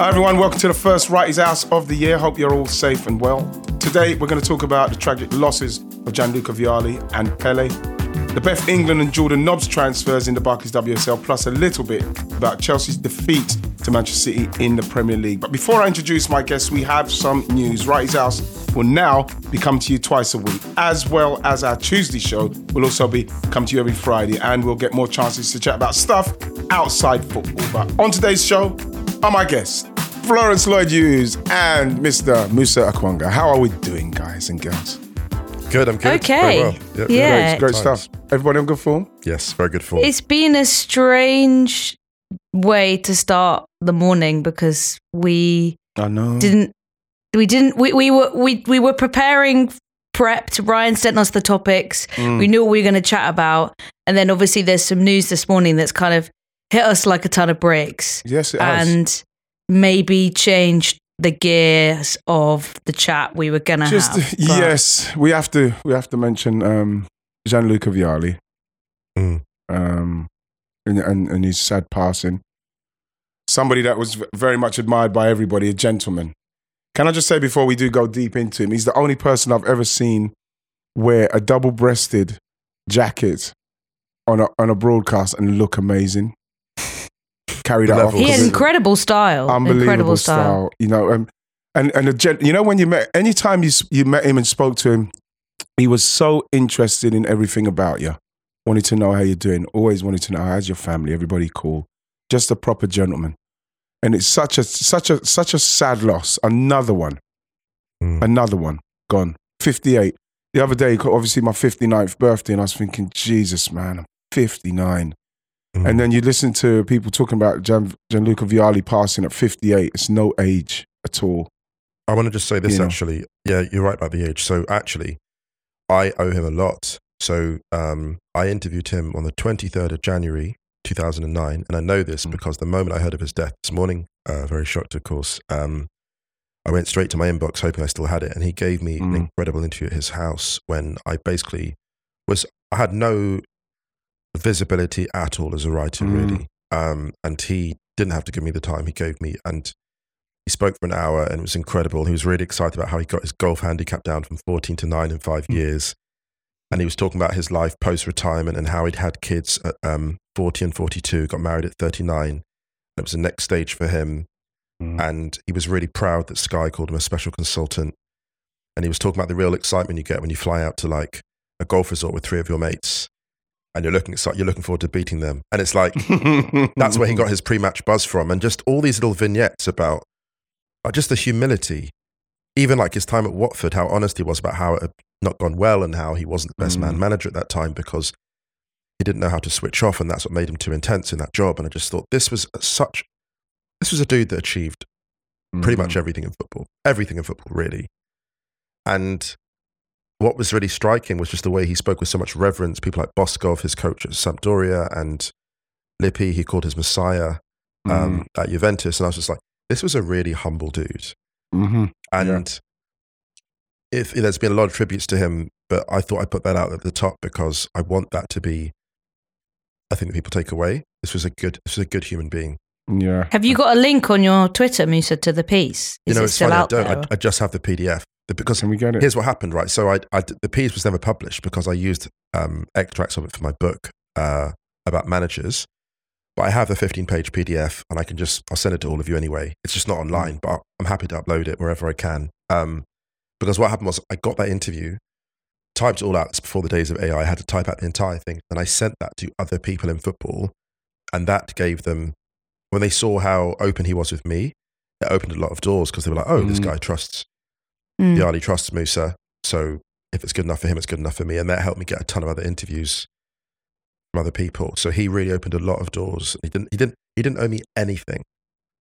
Hi everyone, welcome to the first Wrighty's House of the year. Hope you're all safe and well. Today we're going to talk about the tragic losses of Gianluca Vialli and Pele, the Beth England and Jordan Nobbs transfers in the Barclays WSL, plus a little bit about Chelsea's defeat to Manchester City in the Premier League. But before I introduce my guests, we have some news. Wrighty's House will now be coming to you twice a week, as well as our Tuesday show will also be come to you every Friday, and we'll get more chances to chat about stuff outside football. But on today's show are my guests. Florence Lloyd Hughes and Mr. Musa Okwonga. How are we doing, guys and girls? Good, I'm good. Okay. Very well. Yep. Yeah. Great, great stuff. Everybody on good form? Yes, very good form. It's been a strange way to start the morning because we I know. didn't we didn't we, we were we we were preparing prepped Ryan sent us the topics Mm. we knew what we were going to chat about and then obviously there's some news this morning that's kind of hit us like a ton of bricks Yes, it has. And maybe changed the gears of the chat we were going to Just have But- yes, we have to we have to mention um, Gianluca Vialli, Mm. um, and, and and his sad passing. Somebody that was very much admired by everybody, a gentleman. Can I just say before we do go deep into him, he's the only person I've ever seen wear a double-breasted jacket on a on a broadcast and look amazing. Carry The that off. he has because- incredible style unbelievable incredible style. style. You know, um, and and a gent, you know when you met, anytime you you met him and spoke to him, he was so interested in everything about you. Wanted to know how you're doing. Always wanted to know how's your family. Everybody cool. Just a proper gentleman. And it's such a such a such a sad loss. Another one. Mm. Another one gone. Fifty eight. The other day, obviously my 59th birthday, and I was thinking, Jesus, man, I'm 59. Mm. And then you listen to people talking about Gian, Gianluca Vialli passing at 58. It's no age at all. I want to just say this you know. actually. Yeah, you're right about the age. So actually, I owe him a lot. So um, I interviewed him on the 23rd of January 2009, and I know this Mm. because the moment I heard of his death this morning, uh, very shocked, of course. Um, I went straight to my inbox, hoping I still had it, and he gave me an Mm. incredible interview at his house when I basically was. I had no visibility at all as a writer, Mm. really. Um, and he didn't have to give me the time he gave me, and he spoke for an hour, and it was incredible. He was really excited about how he got his golf handicap down from 14 to nine in five Mm. years, and he was talking about his life post retirement and how he'd had kids at um, 40 and 42, got married at 39. It was the next stage for him, Mm. and he was really proud that Sky called him a special consultant. and he was talking about the real excitement you get when you fly out to like a golf resort with three of your mates, and you're looking you're looking forward to beating them, and it's like that's where he got his pre-match buzz from, and just all these little vignettes about like, just the humility, even like his time at Watford, how honest he was about how it had not gone well and how he wasn't the best man Mm. manager at that time because he didn't know how to switch off, and that's what made him too intense in that job. And I just thought this was such this was a dude that achieved pretty Mm. much everything in football, everything in football, really. And what was really striking was just the way he spoke with so much reverence. People like Boskov, his coach at Sampdoria, and Lippi, he called his messiah um, at Juventus. And I was just like, this was a really humble dude. hmm And if, there's been a lot of tributes to him, but I thought I'd put that out at the top because I want that to be a thing that people take away. This was a good, this was a good human being. Yeah. Have you got a link on your Twitter, Musa, to the piece? Is you know, it it's still funny. I out don't. there? I, I just have the PDF The- because Can we get it? Here's what happened, right? So I, I the piece was never published because I used um, extracts of it for my book uh, about managers. But I have the 15 page PDF and I can just, I'll send it to all of you anyway. It's just not online, but I'm happy to upload it wherever I can. Um, because what happened was I got that interview, typed it all out. It's before the days of AI. I had to type out the entire thing. And I sent that to other people in football. And that gave them, when they saw how open he was with me, it opened a lot of doors because they were like, oh, this Mm. guy trusts Mm. Vialli trusts Musa, so if it's good enough for him, it's good enough for me. And that helped me get a ton of other interviews from other people. So he really opened a lot of doors. He didn't. He didn't. He didn't owe me anything.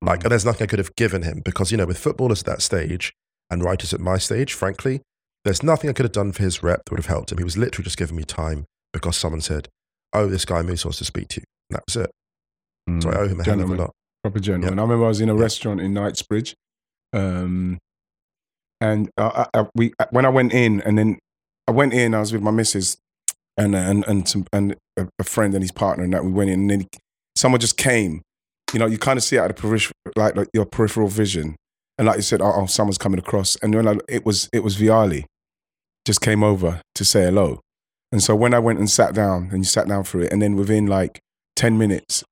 Like, Mm. there's nothing I could have given him because you know, with footballers at that stage and writers at my stage, frankly, there's nothing I could have done for his rep that would have helped him. He was literally just giving me time because someone said, "Oh, this guy Musa wants to speak to you." And that was it. Mm. So I owe him a hell of a Gentleman. lot. proper gentleman. I remember I was in a Yeah. restaurant in Knightsbridge, um, and I, I, I- we uh, when I went in, and then I went in. I was with my missus and uh, and and some, and a, friend and his partner, and that we went in, and then someone just came. You know, you kind of see out of peripheral, like, like your peripheral vision, and like you said, oh, oh someone's coming across, and then it was it was Vialli, just came over to say hello, and so when I went and sat down, and you sat down for it, and then within like ten minutes,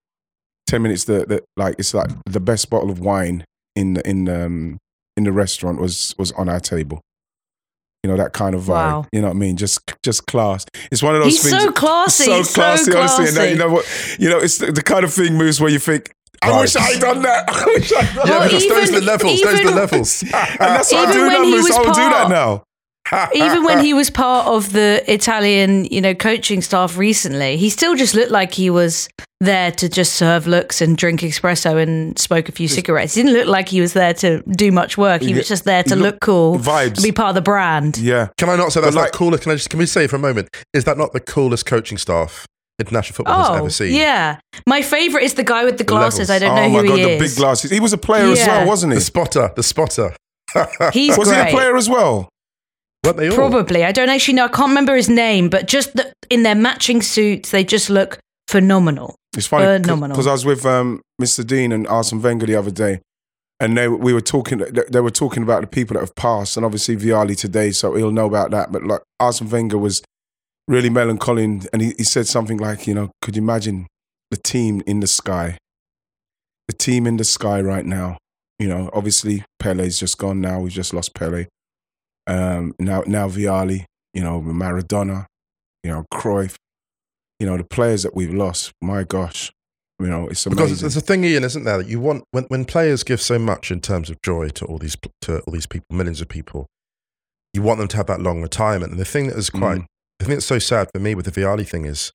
10 minutes the, the like it's like the best bottle of wine in in um in the restaurant was was on our table you know that kind of vibe Wow. you know what i mean just just class it's one of those He's things so classy. so so classy, honestly and uh, that, you know what you know it's the, the kind of thing moves where you think I Right. wish I had done that. I wish I had done Yeah, that. because those are the even- levels. Those are the levels. And that's what I do when now, Moose. I will do that now. Even when he was part of the Italian, you know, coaching staff recently, he still just looked like he was there to just serve looks and drink espresso and smoke a few cigarettes. He didn't look like he was there to do much work. He Yeah, was just there to he look cool, vibes. be part of the brand. Yeah. Can I not say that's like- coolest? Can I just can we say for a moment? Is that not the coolest coaching staff international football has Oh, ever seen? yeah. My favorite is the guy with the glasses. levels. I don't know oh who my god, he the is. big glasses. He was a player as well, wasn't he? The spotter, the spotter. He's Was great. he a player as well? Weren't they all? Probably. I don't actually know. I can't remember his name, but just the, in their matching suits, they just look phenomenal. It's funny Phenomenal. because I was with um, Mr. Dein and Arsene Wenger the other day, and they we were talking. They they were talking about the people that have passed, and obviously Vialli today, so he'll know about that. But like Arsene Wenger was really melancholy, and he, he said something like, you know, could you imagine the team in the sky, the team in the sky right now? You know, obviously Pele's just gone now. We've just lost Pele. Um, now now Vialli, you know, Maradona, you know, Cruyff you know, the players that we've lost, my gosh, you know, it's amazing. Because there's a thing, Ian, isn't there? That you want when, when players give so much in terms of joy to all these to all these people, millions of people, you want them to have that long retirement. And the thing that is quite, Mm. the thing that's so sad for me with the Vialli thing is,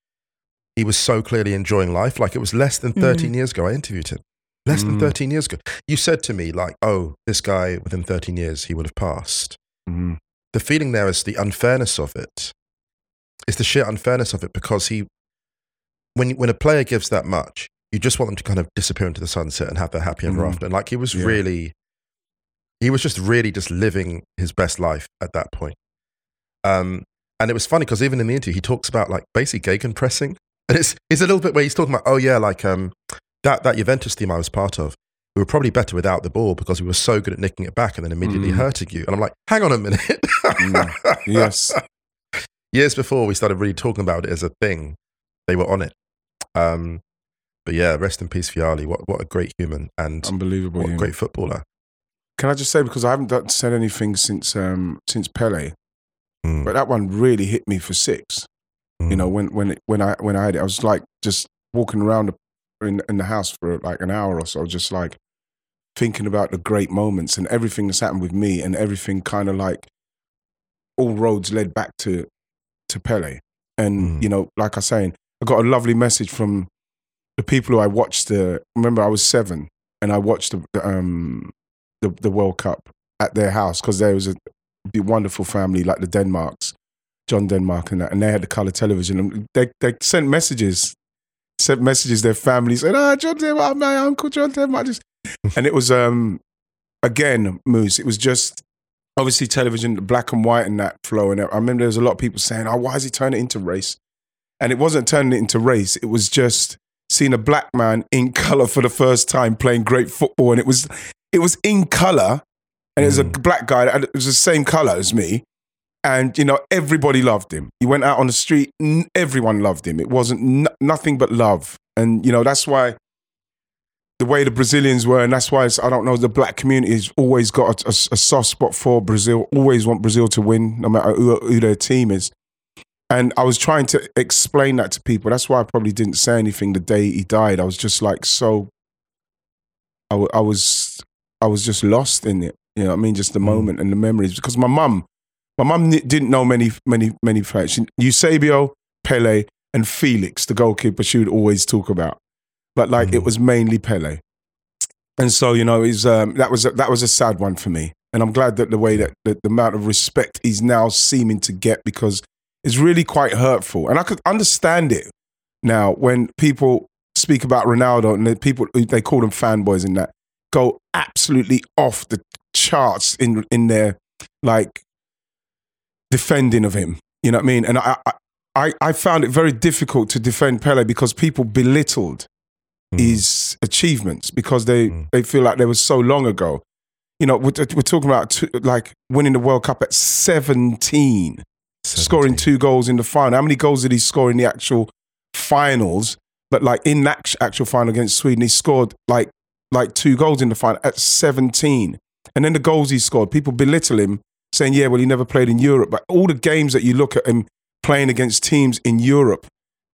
he was so clearly enjoying life. Like it was less than 13 years ago. I interviewed him. Less than Mm. 13 years ago. You said to me like, "Oh, this guy within 13 years he would have passed." Mhm. the feeling there is the unfairness of it. It's the sheer unfairness of it because he, when when a player gives that much, you just want them to kind of disappear into the sunset and have their happy ever Mhm. after. And like he was Yeah. really, he was just really just living his best life at that point. Um, and it was funny because even in the interview, he talks about like basically gegenpressing, and it's it's a little bit where he's talking about, oh yeah, like um that that Juventus team I was part of. We were probably better without the ball because we were so good at nicking it back and then immediately Mm. hurting you. And I'm like, hang on a minute. Mm. Yes. Years before we started really talking about it as a thing, they were on it. Um, but yeah, rest in peace, Vialli. What what a great human and Unbelievable. what a great footballer. can I just say because I haven't done, said anything since um, since Pele, Mm. but that one really hit me for six. You know, when when it, when I when I had it, I was like just walking around in in the house for like an hour or so, just like thinking about the great moments and everything that's happened with me, and everything kind of like all roads led back to to Pele. And Mm. you know, like I was saying, I got a lovely message from the people who I watched. The remember I was seven and I watched the um the, the World Cup at their house because there was a, wonderful family like the Denmarks, John Denmark and that, and they had the color television and they they sent messages, sent messages their families said, ah John Denmark, my uncle John Denmark, just, and it was um again Moose. It was just obviously television, black and white and that flow. And I remember there was a lot of people saying, oh, why is he turning it into race? And it wasn't turning it into race. It was just seeing a black man in color for the first time playing great football. And it was, it was in color. And it was a black guy that it was the same color as me. And, you know, everybody loved him. He went out on the street, n- everyone loved him. It wasn't n- nothing but love. And, you know, that's why the way the Brazilians were, and that's why it's, I don't know, the black community has always got a, a- a soft spot for Brazil, always want Brazil to win, no matter who, who their team is. And I was trying to explain that to people. That's why I probably didn't say anything the day he died. I was just like so. I, was I was just lost in it. You know what I mean? Just the mm. moment and the memories. Because my mum, my mum didn't know many many many players. She- Eusebio, Pele, and Felix, the goalkeeper. She would always talk about, but like it was mainly Pele. And so you know, is um, that was a, that was a sad one for me. And I'm glad that the way that, that the amount of respect he's now seeming to get because it's really quite hurtful. And I could understand it now when people speak about Ronaldo and the people they call them fanboys and that go absolutely off the charts in in their like defending of him. You know what I mean? And I I, I- I found it very difficult to defend Pele because people belittled his achievements because they Mm. they feel like they were so long ago. You know, we're, we're talking about two, like winning the World Cup at 17 scoring two goals in the final. How many goals did he score in the actual finals? But like in that actual final against Sweden, he scored like like two goals in the final at 17. And then the goals he scored, people belittle him, saying, "Yeah, well, he never played in Europe." But all the games that you look at him playing against teams in Europe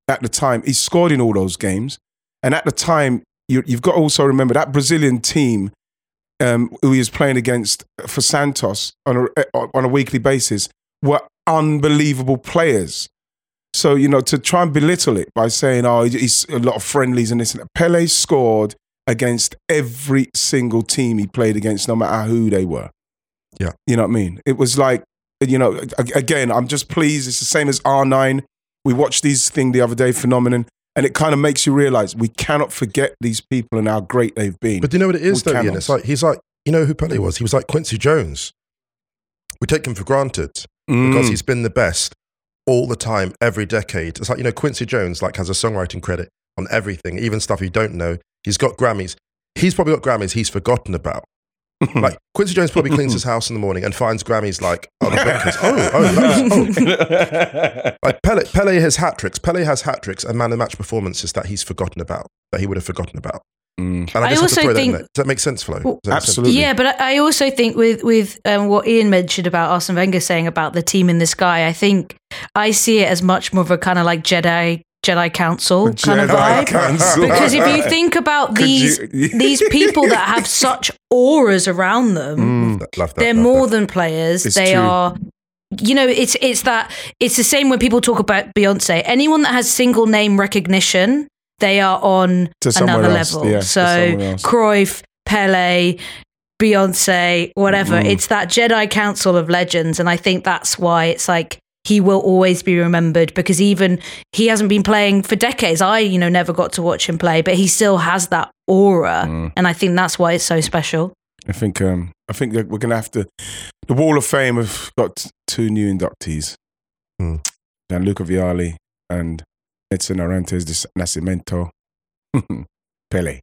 at the time, he scored in all those games. And at the time, you, you've got to also remember that Brazilian team um, who he was playing against for Santos on a, on a weekly basis were unbelievable players. So, you know, to try and belittle it by saying, oh, he's a lot of friendlies and this and that. Pele scored against every single team he played against, no matter who they were. Yeah. You know what I mean? It was like, you know, again, I'm just pleased. It's the same as R9. We watched these thing the other day, Phenomenon, and it kind of makes you realize we cannot forget these people and how great they've been. But do you know what it is, We though, Ian? It's like, he's like, you know who Pele was? He was like Quincy Jones. We take him for granted because Mm. he's been the best all the time, every decade. It's like, you know, Quincy Jones like has a songwriting credit on everything, even stuff you don't know. He's got Grammys. He's probably got Grammys he's forgotten about. like Quincy Jones probably cleans his house in the morning and finds Grammys like on the bookcase. Oh, oh, that's- oh. Like Pele, Pele has hat tricks. Pele has hat tricks and man of match performances that he's forgotten about, that he would have forgotten about. Mm. And I I just have also to throw that in there. Does that make sense, Flo? Does that make sense? Absolutely. Yeah, but I I also think with with um, what Ian mentioned about Arsene Wenger saying about the team in the sky, I think I see it as much more of a kind of like Jedi Jedi Council kind of vibe. Council. Because if you think about these you- these people that have such auras around them, Mm. That. they're more that. than players. It's they true. are. You know, it's it's that it's the same when people talk about Beyonce. Anyone that has single name recognition, they are on another else, level. yeah, so. Cruyff, Pele, Beyonce, whatever. Mm. It's that Jedi Council of legends, and I think that's why it's like he will always be remembered because even he hasn't been playing for decades. I, you know, never got to watch him play, but he still has that aura, Mm. and I think that's why it's so special. I think um, I think that we're gonna have to. The Wall of Fame have got two new inductees, Hmm. Gianluca Vialli and Edson Arantes de Nascimento. Pele.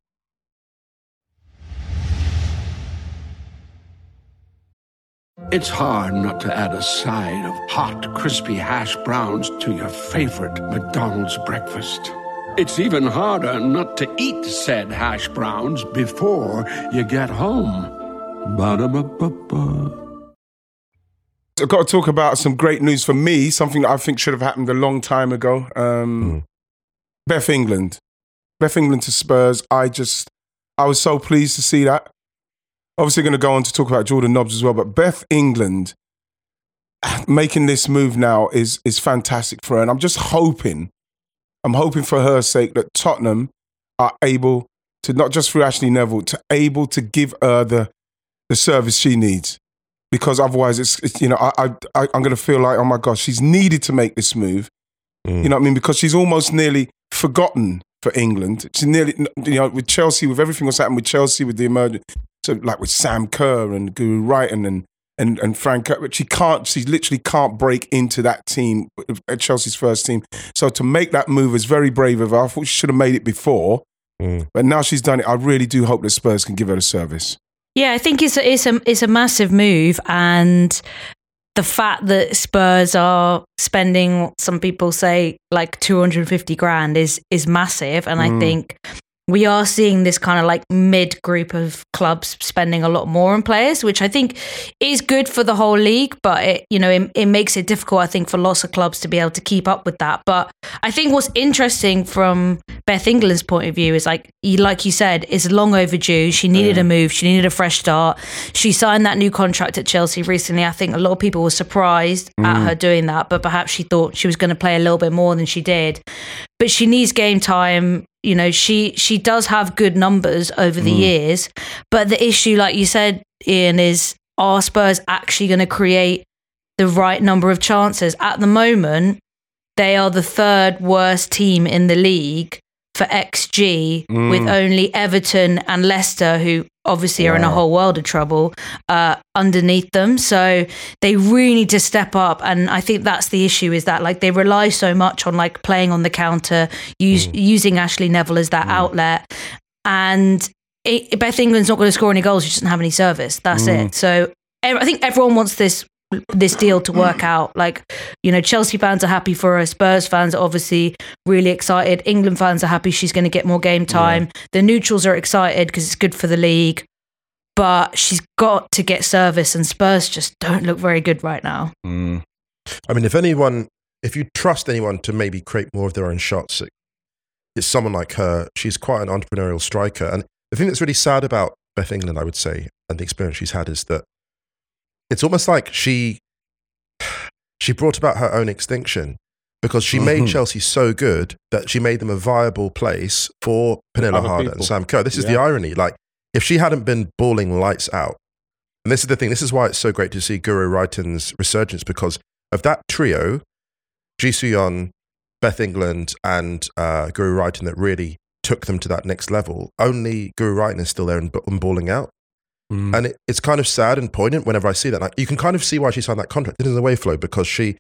It's hard not to add a side of hot, crispy hash browns to your favorite McDonald's breakfast. It's even harder not to eat said hash browns before you get home. Ba-da-ba-ba-ba. I've got to talk about some great news for me, something that I think should have happened a long time ago. Um, Beth England. Beth England to Spurs. I just, I was so pleased to see that. Obviously, going to go on to talk about Jordan Nobbs as well, but Beth England making this move now is is fantastic for her. And I'm just hoping, I'm hoping for her sake that Tottenham are able to, not just through Ashleigh Neville, to able to give her the, the service she needs because otherwise it's, it's you know I, I I'm gonna feel like oh my gosh she's needed to make this move Mm. you know what I mean because she's almost nearly forgotten for England she's nearly you know with Chelsea with everything that's happened with Chelsea with the emergent so like with Sam Kerr and Guro Reiten and and and Fran Kirby, but she can't she literally can't break into that team at Chelsea's first team so to make that move is very brave of her I thought she should have made it before Mm. but now she's done it I really do hope that Spurs can give her a service Yeah, I think it's a, it's a it's a massive move, and the fact that Spurs are spending, some people say like two hundred and fifty grand is is massive, and I Mm. think we are seeing this kind of like mid group of clubs spending a lot more on players, which I think is good for the whole league, but it you know it, it makes it difficult, I think, for lots of clubs to be able to keep up with that. But I think what's interesting from Beth England's point of view is like you like you said, it's long overdue. She needed a move. She needed a fresh start. She signed that new contract at Chelsea recently. I think a lot of people were surprised at mm. her doing that, but perhaps she thought she was going to play a little bit more than she did. But she needs game time. You know, she she does have good numbers over the mm. years, but the issue, like you said, Ian, is are Spurs actually going to create the right number of chances? At the moment, they are the third worst team in the league for XG, with mm. only Everton and Leicester, who obviously are in a whole world of trouble, uh, underneath them. So they really need to step up. And I think that's the issue is that like they rely so much on like playing on the counter, use, mm. using Ashleigh Neville as that mm. outlet. And it, Beth England's not going to score any goals. She doesn't have any service. That's it. Mm. So I think everyone wants this this deal to work out. Like, you know, Chelsea fans are happy for her. Spurs fans are obviously really excited. England fans are happy she's going to get more game time. The neutrals are excited because it's good for the league. But she's got to get service, and Spurs just don't look very good right now. Mm. I mean, if anyone, if you trust anyone to maybe create more of their own shots, it's someone like her. She's quite an entrepreneurial striker. And the thing that's really sad about Beth England, I would say, and the experience she's had is that it's almost like she she brought about her own extinction because she made Mhm. Chelsea so good that she made them a viable place for Pernille Other Harder people. and Sam Kerr. This is the irony. Like, if she hadn't been balling lights out, and this is the thing, this is why it's so great to see Guro Reiten's resurgence because of that trio, Ji So-yun, Beth England, and uh, Guro Reiten that really took them to that next level. Only Guro Reiten is still there and, and balling out. Mm. And it, it's kind of sad and poignant whenever I see that. Like, you can kind of see why she signed that contract. It is a way flow because she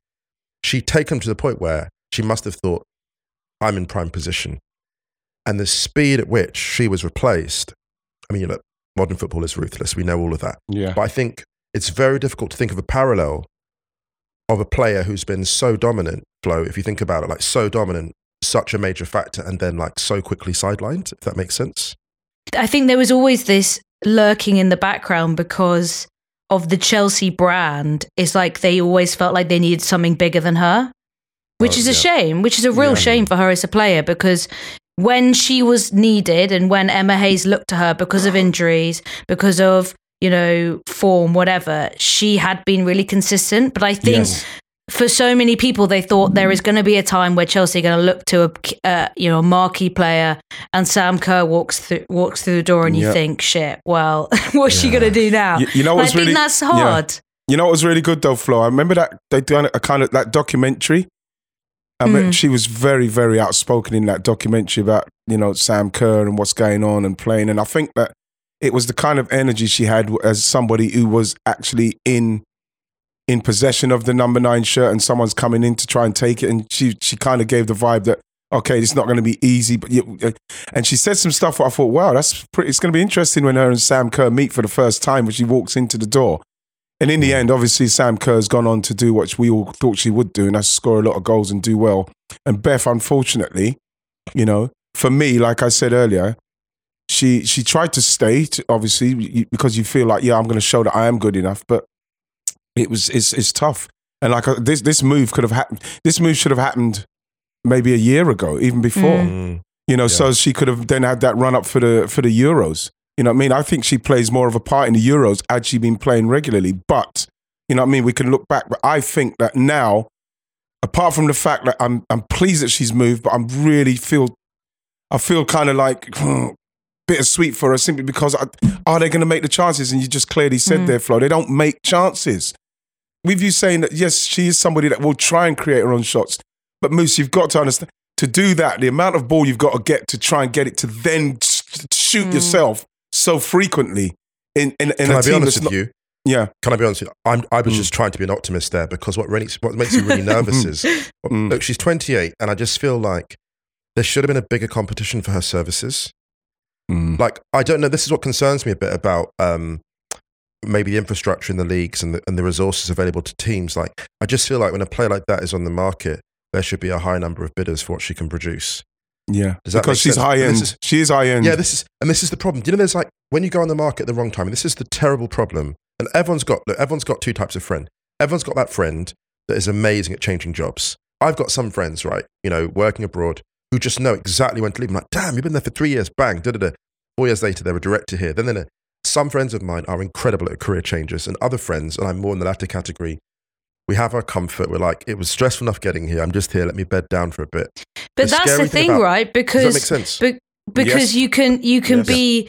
she taken to the point where she must have thought, I'm in prime position. And the speed at which she was replaced, I mean, you look, modern football is ruthless. We know all of that. yeah But I think it's very difficult to think of a parallel of a player who's been so dominant, Flo, if you think about it, like so dominant, such a major factor, and then like so quickly sidelined, if that makes sense. I think there was always this lurking in the background because of the Chelsea brand. It's like they always felt like they needed something bigger than her, which Oh, is a yeah. shame, which is a real Yeah. shame for her as a player because when she was needed and when Emma Hayes looked to her because of injuries, because of you know form whatever she had been really consistent but i think Yes. For so many people, they thought there is going to be a time where Chelsea are going to look to a uh, you know a marquee player, and Sam Kerr walks through walks through the door, and you Yeah. think, shit, well, what's she going to do now? You- you know what's I think really- that's yeah. hard. You know what was really good though, Flo? I remember that they done a kind of that documentary. I mean, Mm. she was very, very outspoken in that documentary about you know Sam Kerr and what's going on and playing. And I think that it was the kind of energy she had as somebody who was actually in in possession of the number nine shirt, and someone's coming in to try and take it. And she she kind of gave the vibe that okay, it's not going to be easy. But and she said some stuff. I thought, wow, that's pretty. It's going to be interesting when her and Sam Kerr meet for the first time when she walks into the door. And in the end, obviously, Sam Kerr's gone on to do what we all thought she would do, and that's score a lot of goals and do well. And Beth, unfortunately, you know, for me, like I said earlier, She she tried to stay, to, obviously, because you feel like, yeah, I'm going to show that I am good enough. But it was it's it's tough. And like uh, this this move could have happened. This move should have happened maybe a year ago, even before. Mm. You know, Yeah. so she could have then had that run up for the for the Euros. You know what I mean? I think she plays more of a part in the Euros had she been playing regularly. But you know what I mean? We can look back, but I think that now, apart from the fact that I'm I'm pleased that she's moved, but I'm really feel I feel kind of like bittersweet for her simply because I, are they going to make the chances? And you just clearly said there, Flo, they don't make chances. With you saying that yes, she is somebody that will try and create her own shots, but Moose, you've got to understand to do that, the amount of ball you've got to get to try and get it to then s- shoot yourself so frequently in in, in Can a I be team honest that's with not, you? yeah. Can I be honest with you? I'm, I was Mm. just trying to be an optimist there because what, really, what makes me really nervous is Mm. look, she's 28, and I just feel like there should have been a bigger competition for her services. Mm. Like, I don't know, this is what concerns me a bit about um, maybe the infrastructure in the leagues and the, and the resources available to teams. Like, I just feel like when a player like that is on the market, there should be a high number of bidders for what she can produce. Yeah, because she's high end. is- she is high end. Yeah, this is and this is the problem. Do you know there's like when you go on the market at the wrong time, this is the terrible problem. And everyone's got look, everyone's got two types of friend. Everyone's got that friend that is amazing at changing jobs. I've got some friends, right, you know, working abroad who just know exactly when to leave. I'm like, damn, you've been there for three years, bang, da da da. Four years later, they're a director here. Then, then some friends of mine are incredible at career changes, and other friends, and I'm more in the latter category. We have our comfort. We're like, it was stressful enough getting here. I'm just here. Let me bed down for a bit. But The that's the thing thing, about- right? Does that make Because sense? be- because Yes. you can you can Yes. be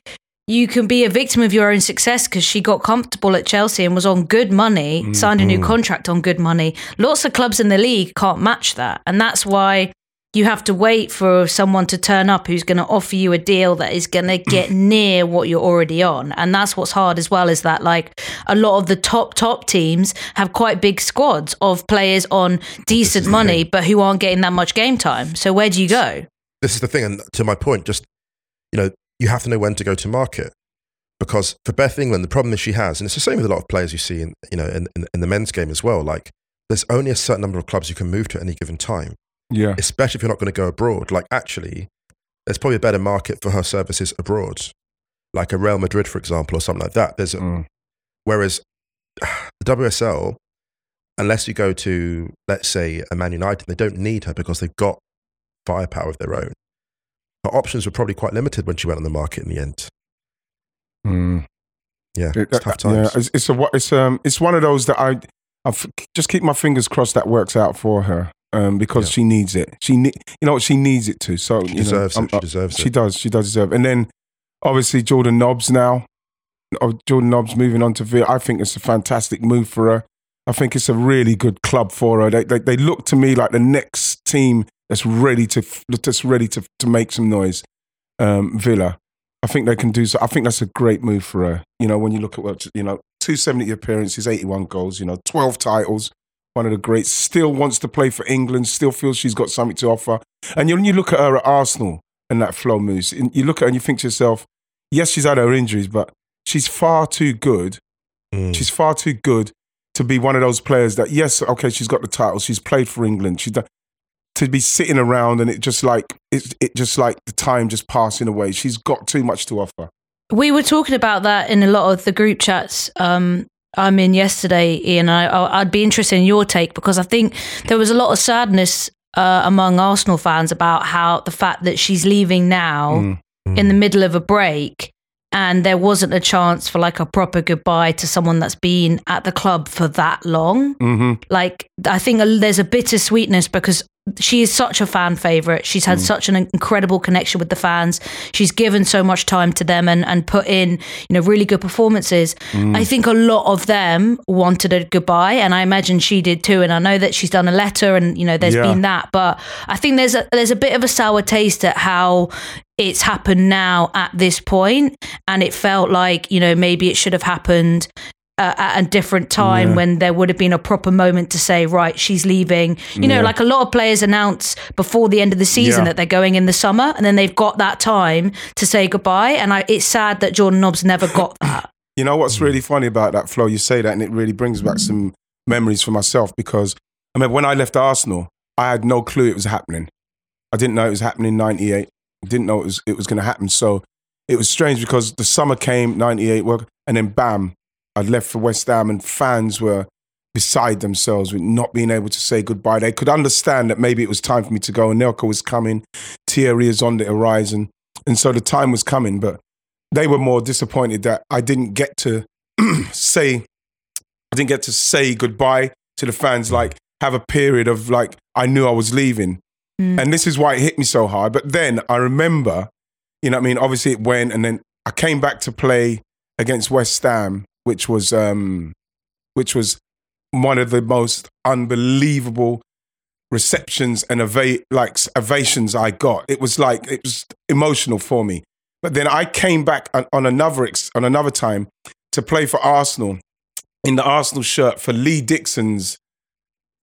you can be a victim of your own success because she got comfortable at Chelsea and was on good money, Mm, signed a new contract on good money. Lots of clubs in the league can't match that, and that's why you have to wait for someone to turn up who's going to offer you a deal that is going to get near what you're already on, and that's what's hard as well. Is that like a lot of the top top teams have quite big squads of players on decent money, but who aren't getting that much game time. So where do you go? this is the thing, and to my point, just you know, you have to know when to go to market because for Beth England, the problem that she has, and it's the same with a lot of players you see in you know in, in, in the men's game as well. Like, there's only a certain number of clubs you can move to at any given time, yeah, especially if you're not going to go abroad. Like, actually, there's probably a better market for her services abroad, like a Real Madrid, for example, or something like that. There's a, Mm. whereas the WSL, unless you go to let's say a Man United, they don't need her because they've got firepower of their own. Her options were probably quite limited when she went on the market in the end. Mm. Yeah, It- it's tough uh, yeah, times. it's, it's a it's um it's one of those that I I just keep my fingers crossed that works out for her um because Yeah. she needs it. She need you know what she needs it to. So She know, deserves I'm- it. She deserves She it. does. She does deserve. it. And then obviously Jordan Nobbs now. Oh, Jordan Nobbs moving on to Villa. I think it's a fantastic move for her. I think it's a really good club for her. They, they, they look to me like the next team that's ready to that's ready to to make some noise. Um, Villa. I think they can do so. I think that's a great move for her. You know, when you look at what you know, two seventy appearances, eighty one goals. You know, twelve titles. One of the greats. Still wants to play for England. Still feels she's got something to offer. And you- when you look at her at Arsenal and that flow moves, and you look at her and you think to yourself, yes, she's had her injuries, but she's far too good. Mm. She's far too good to be one of those players that, yes, okay, she's got the title, she's played for England, she's done, to be sitting around and it just like it, it just like the time just passing away. She's got too much to offer. We were talking about that in a lot of the group chats um, I'm in yesterday, Ian. I, I'd be interested in your take because I think there was a lot of sadness uh, among Arsenal fans about how the fact that she's leaving now Mm. in the middle of a break and there wasn't a chance for like a proper goodbye to someone that's been at the club for that long. hmm Like, I think there's a bittersweetness because she is such a fan favorite. She's had mm. such an incredible connection with the fans. She's given so much time to them and, and put in, you know, really good performances. Mm. I think a lot of them wanted a goodbye, and I imagine she did too. And I know that she's done a letter, and you know, there's Yeah. been that. But I think there's a there's a bit of a sour taste at how it's happened now at this point, and it felt like you know maybe it should have happened uh, at a different time Yeah. when there would have been a proper moment to say, right, she's leaving. You know, Yeah. like a lot of players announce before the end of the season Yeah. that they're going in the summer, and then they've got that time to say goodbye. And I, it's sad that Jordan Nobbs never got that. You know what's really funny about that, Flo? You say that, and it really brings back some memories for myself because I mean, when I left Arsenal, I had no clue it was happening. I didn't know it was happening in '98. Didn't know it was it was going to happen. So it was strange because the summer came, 98, work, and then bam, I'd left for West Ham and fans were beside themselves with not being able to say goodbye. They could understand that maybe it was time for me to go. Anelka was coming, Thierry is on the horizon. And so the time was coming, but they were more disappointed that I didn't get to say, I didn't get to say goodbye to the fans, like have a period of like, I knew I was leaving. Mm. And this is why it hit me so hard. But then I remember, you know what I mean? Obviously it went and then I came back to play against West Ham, which was, um, which was one of the most unbelievable receptions and eva- like ovations I got. It was like it was emotional for me. But then I came back on, on another on another time to play for Arsenal in the Arsenal shirt for Lee Dixon's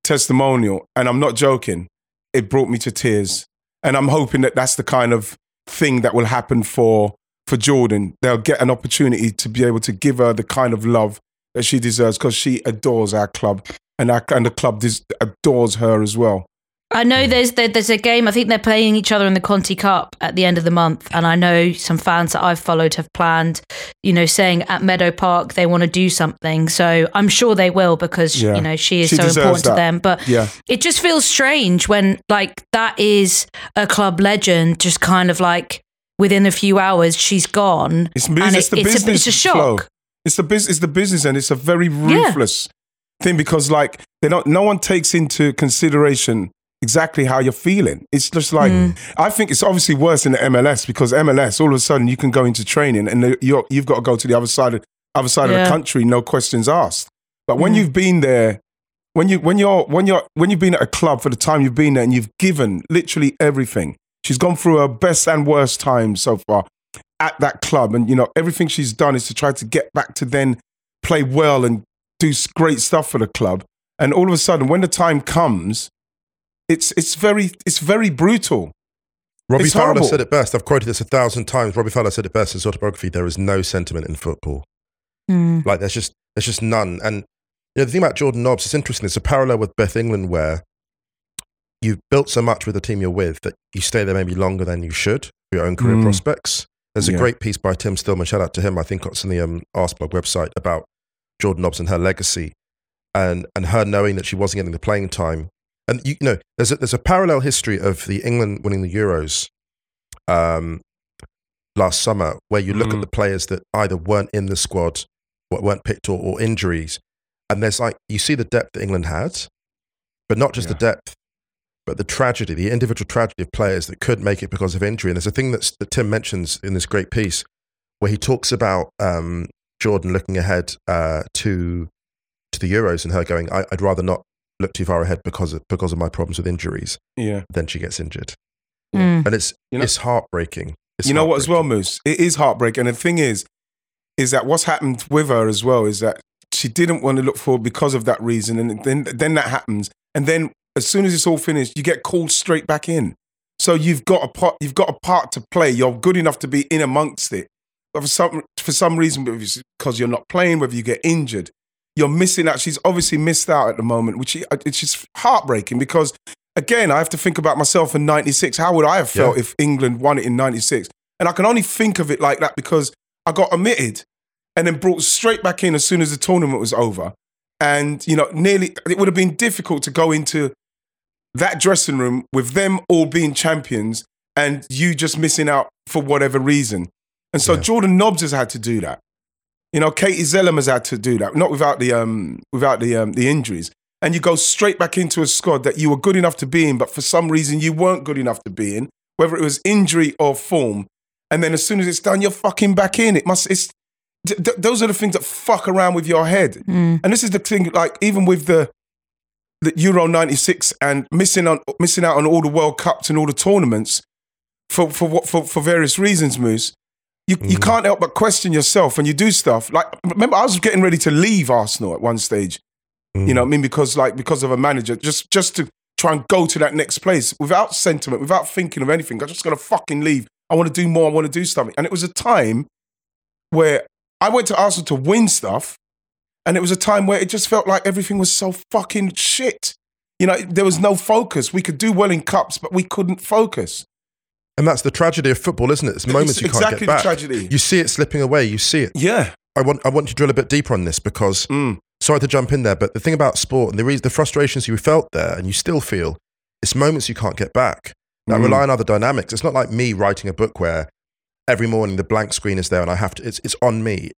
testimonial, and I'm not joking. It brought me to tears, and I'm hoping that that's the kind of thing that will happen for for Jordan. They'll get an opportunity to be able to give her the kind of love that she deserves because she adores our club, and our and the club dis- adores her as well. I know mm. there's there, there's a game. I think they're playing each other in the Conti Cup at the end of the month, and I know some fans that I've followed have planned, you know, saying at Meadow Park they want to do something. So I'm sure they will because Yeah. you know she is She so important that. to them. But Yeah. it just feels strange when like that is a club legend, just kind of like within a few hours she's gone. It's, and it's it- the it's a- business it's a shock. flow. It's the business. It's the business, and it's a very ruthless thing because, like, they don't. No one takes into consideration exactly how you're feeling. It's just like Mm. I think it's obviously worse in the MLS because MLS, all of a sudden, you can go into training and you're, you've got to go to the other side of other side of the country, no questions asked. But when Mm. you've been there. When you when you're when you're when you've been at a club for the time you've been there and you've given literally everything, she's gone through her best and worst times so far at that club and you know everything she's done is to try to get back to then play well and do great stuff for the club and all of a sudden when the time comes it's it's very it's very brutal Robbie It's Fowler horrible. said it best. I've quoted this a thousand times. Robbie Fowler said it best in his autobiography. There is no sentiment in football. Mm. Like there's just there's just none. And you know the thing about Jordan Nobbs, it's interesting. It's a parallel with Beth England where you've built so much with the team you're with that you stay there maybe longer than you should for your own career Mm. prospects. There's a great piece by Tim Stillman. Shout out to him. I think it's on the um, Arsblog website about Jordan Nobbs and her legacy, and and her knowing that she wasn't getting the playing time. And you, know, there's a, there's a parallel history of the England winning the Euros um, last summer, where you look Mhm. at the players that either weren't in the squad, weren't picked, or, or injuries, and there's like you see the depth that England had, but not just the depth, but the tragedy, the individual tragedy of players that couldn't make it because of injury. And there's a thing that's, that Tim mentions in this great piece where he talks about um, Jordan looking ahead uh, to to the Euros and her going, I, "I'd rather not look too far ahead because of because of my problems with injuries." yeah Then she gets injured, Mm. and it's You know- it's heartbreaking. It's you know what as well heartbreaking. moose it is heartbreaking and the thing is is that what's happened with her as well is that she didn't want to look forward because of that reason and then then that happens and then as soon as it's all finished you get called straight back in. So you've got a part you've got a part to play. You're good enough to be in amongst it. But for some for some reason because you're not playing whether you get injured you're missing out. She's obviously missed out at the moment which is- heartbreaking because again i have to think about myself in 96 how would i have felt Yeah. if england won it in 96 and i can only think of it like that because i got omitted and then brought straight back in as soon as the tournament was over. And you know nearly it would have been difficult to go into that dressing room with them all being champions and you just missing out for whatever reason. And so Yeah. jordan nobbs has had to do that. You know katie zelem has had to do that not without the um without the um the injuries. And you go straight back into a squad that you were good enough to be in but for some reason you weren't good enough to be in whether it was injury or form. And then as soon as it's done you're fucking back in. It must it's th- th- those are the things that fuck around with your head. Mm. and this is the thing, like even with the the Euro '96 and missing on missing out on all the World Cups and all the tournaments for for what for, for various reasons, Moose. You you Mm. can't help but question yourself when you do stuff. Like remember, I was getting ready to leave Arsenal at one stage. Mm. You know, what I mean, because like because of a manager, just just to try and go to that next place without sentiment, without thinking of anything. I'm just gonna fucking leave. I want to do more. I want to do something. And it was a time where I went to Arsenal to win stuff, and it was a time where it just felt like everything was so fucking shit. You know, there was no focus. We could do well in cups, but we couldn't focus. And that's the tragedy of football, isn't it? It's moments you can't exactly get back. the tragedy. You see it slipping away. You see it. Yeah. I want I want to drill a bit deeper on this because Mm. sorry to jump in there, but the thing about sport and the reason, the frustrations you felt there and you still feel, it's moments you can't get back. That Mm. rely on other dynamics. It's not like me writing a book where every morning the blank screen is there and I have to. It's it's on me.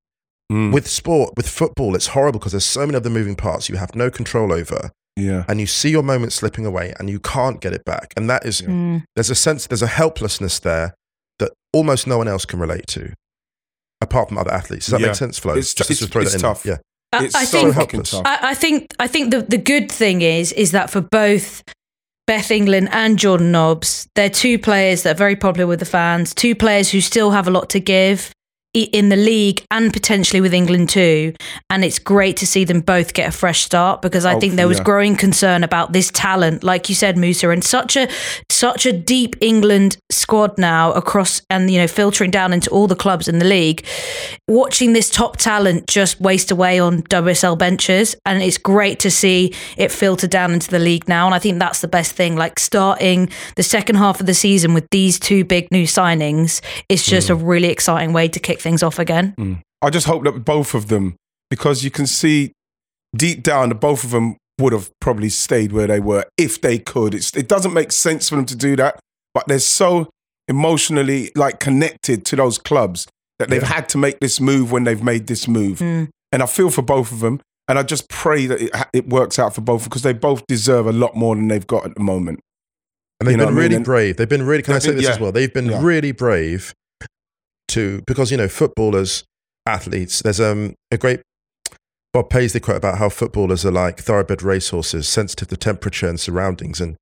Mm. With sport, with football, it's horrible because there's so many other moving parts you have no control over, Yeah. and you see your moment slipping away and you can't get it back. And that is Mm. there's a sense, there's a helplessness there that almost no one else can relate to, apart from other athletes. Does that Yeah. make sense, Flo? It's- Just it's- to throw it's that in. Yeah. I, It's I so think helpless. I, I think I think the, the good thing is is that for both Beth England and Jordan Nobbs, they're two players that are very popular with the fans, two players who still have a lot to give i- in the league and potentially with England too. And it's great to see them both get a fresh start because I think there was yeah. growing concern about this talent, like you said, Musa, and such a such a deep England squad now across and you know filtering down into all the clubs in the league. Watching this top talent just waste away on WSL benches, and it's great to see it filter down into the league now. And I think that's the best thing. Like starting the second half of the season with these two big new signings is just a mm. really exciting way to kick things off again. I just hope that both of them, because you can see deep down that both of them would have probably stayed where they were if they could. It's, it doesn't make sense for them to do that, but they're so emotionally like connected to those clubs that they've had to make this move when they've made this move. Mm. And I feel for both of them. And I just pray that it, it works out for both because they both deserve a lot more than they've got at the moment. And they've You know been what I mean? really brave. They've been really, can I They've say been- this yeah. as well? They've been Yeah. really brave to, because, you know, footballers, athletes, there's um, a great Bob Paisley quote about how footballers are like thoroughbred racehorses, sensitive to temperature and surroundings. And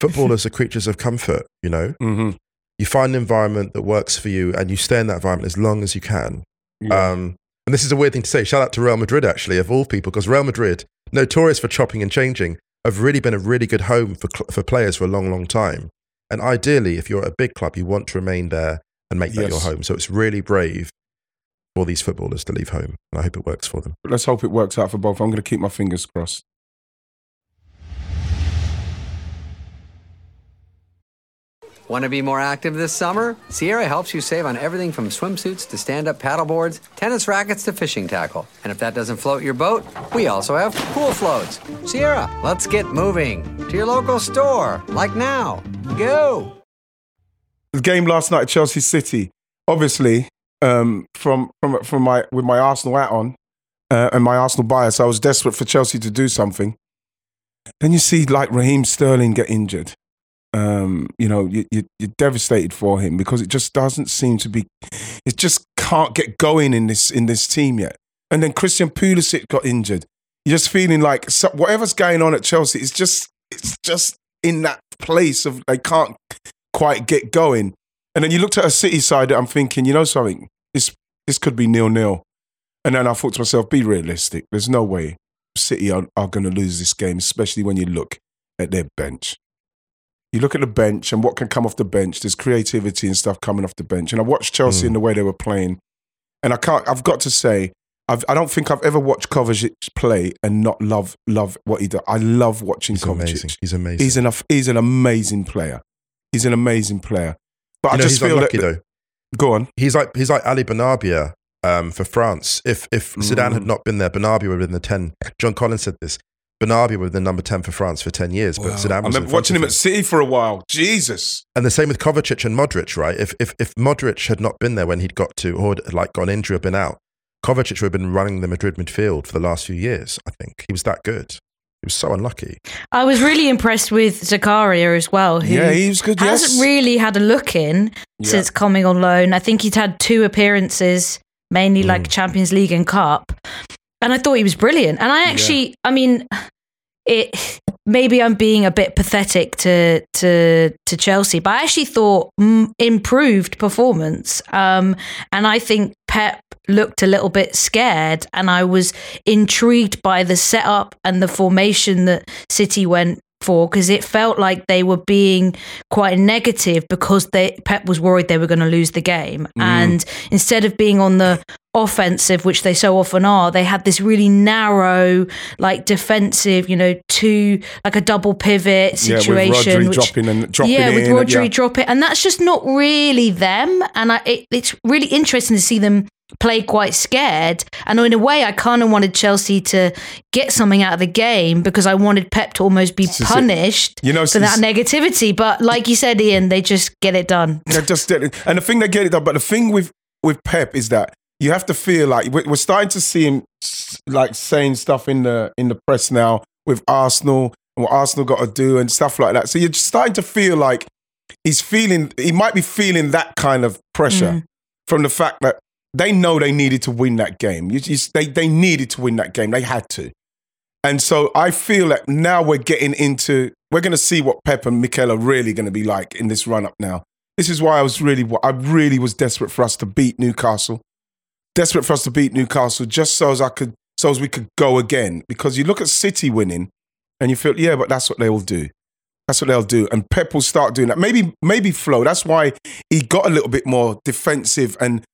footballers are creatures of comfort, you know? Mm-hmm. You find an environment that works for you and you stay in that environment as long as you can. Um, and this is a weird thing to say. Shout out to Real Madrid, actually, of all people, because Real Madrid, notorious for chopping and changing, have really been a really good home for, cl- for players for a long, long time. And ideally, if you're at a big club, you want to remain there and make that Yes. your home. So it's really brave for these footballers to leave home. And I hope it works for them. Let's hope it works out for both. I'm going to keep my fingers crossed. Want to be more active this summer? Sierra helps you save on everything from swimsuits to stand up paddleboards, tennis rackets to fishing tackle. And if that doesn't float your boat, we also have pool floats. Sierra, let's get moving to your local store, like now. Go! The game last night at Chelsea City, obviously, um, from from from my with my Arsenal hat on uh, and my Arsenal bias, I was desperate for Chelsea to do something. Then you see like Raheem Sterling get injured. Um, you know, you, you, you're devastated for him because it just doesn't seem to be. It just can't get going in this in this team yet. And then Christian Pulisic got injured. You're just feeling like so, whatever's going on at Chelsea, it's just it's just in that place of they can't quite get going. And then you looked at a City side I'm thinking, you know something, this this could be nil nil. And then I thought to myself, be realistic. There's no way City are, are going to lose this game, especially when you look at their bench. You look at the bench and what can come off the bench. There's creativity and stuff coming off the bench. And I watched Chelsea mm. in the way they were playing, and I can't. I've got to say, I've, I don't think I've ever watched Kovacic play and not love love what he does. I love watching He's Kovacic. amazing. He's amazing. He's an he's an amazing player. He's an amazing player. But You I know, just feel unlucky, that, though. Go on. He's like he's like Ali Benarbia um, for France. If if Zidane had Mm. not been there, Benarbia would have been the ten. John Collins said this. Benarbia would have been the number ten for France for ten years, but Zidane I was in remember watching him at City for a while. Jesus. And the same with Kovacic and Modric, right? If if if Modric had not been there when he'd got to or had, like got an injury or been out, Kovacic would have been running the Madrid midfield for the last few years. I think he was that good. He was so unlucky. I was really impressed with Zakaria as well, who Yeah, he was good, hasn't yes. really had a look in Yeah. since coming on loan. I think he'd had two appearances, mainly like mm. Champions League and Cup, and I thought he was brilliant. And I actually, I mean, it maybe I'm being a bit pathetic to to to Chelsea, but I actually thought mm, improved performance. Um, and I think Pep looked a little bit scared, and I was intrigued by the setup and the formation that City went for because it felt like they were being quite negative because they Pep was worried they were going to lose the game, Mm. and instead of being on the offensive, which they so often are, they had this really narrow, like defensive, you know, two like a double pivot situation Yeah, with. Rodri dropping and dropping yeah, with in and- Rodri yeah. drop it, and that's just not really them. And I, it, it's really interesting to see them play quite scared. And in a way, I kind of wanted Chelsea to get something out of the game because I wanted Pep to almost be punished You know, for that negativity. But like you said, Ian, they just get it done. They just did it. And the thing they get it done, but the thing with with Pep is that you have to feel like we're, starting to see him like saying stuff in the in the press now with Arsenal and what Arsenal got to do and stuff like that. So you're just starting to feel like he's feeling he might be feeling that kind of pressure mm. from the fact that they know they needed to win that game. They they needed to win that game. They had to. And so I feel that now we're getting into we're going to see what Pep and Mikel are really going to be like in this run up now. This is why I was really I really was desperate for us to beat Newcastle. Desperate for us to beat Newcastle just so as I could so as we could go again because you look at City winning and you feel yeah, but that's what they will do. That's what they'll do, and Pep will start doing that. Maybe, maybe Flo. That's why he got a little bit more defensive and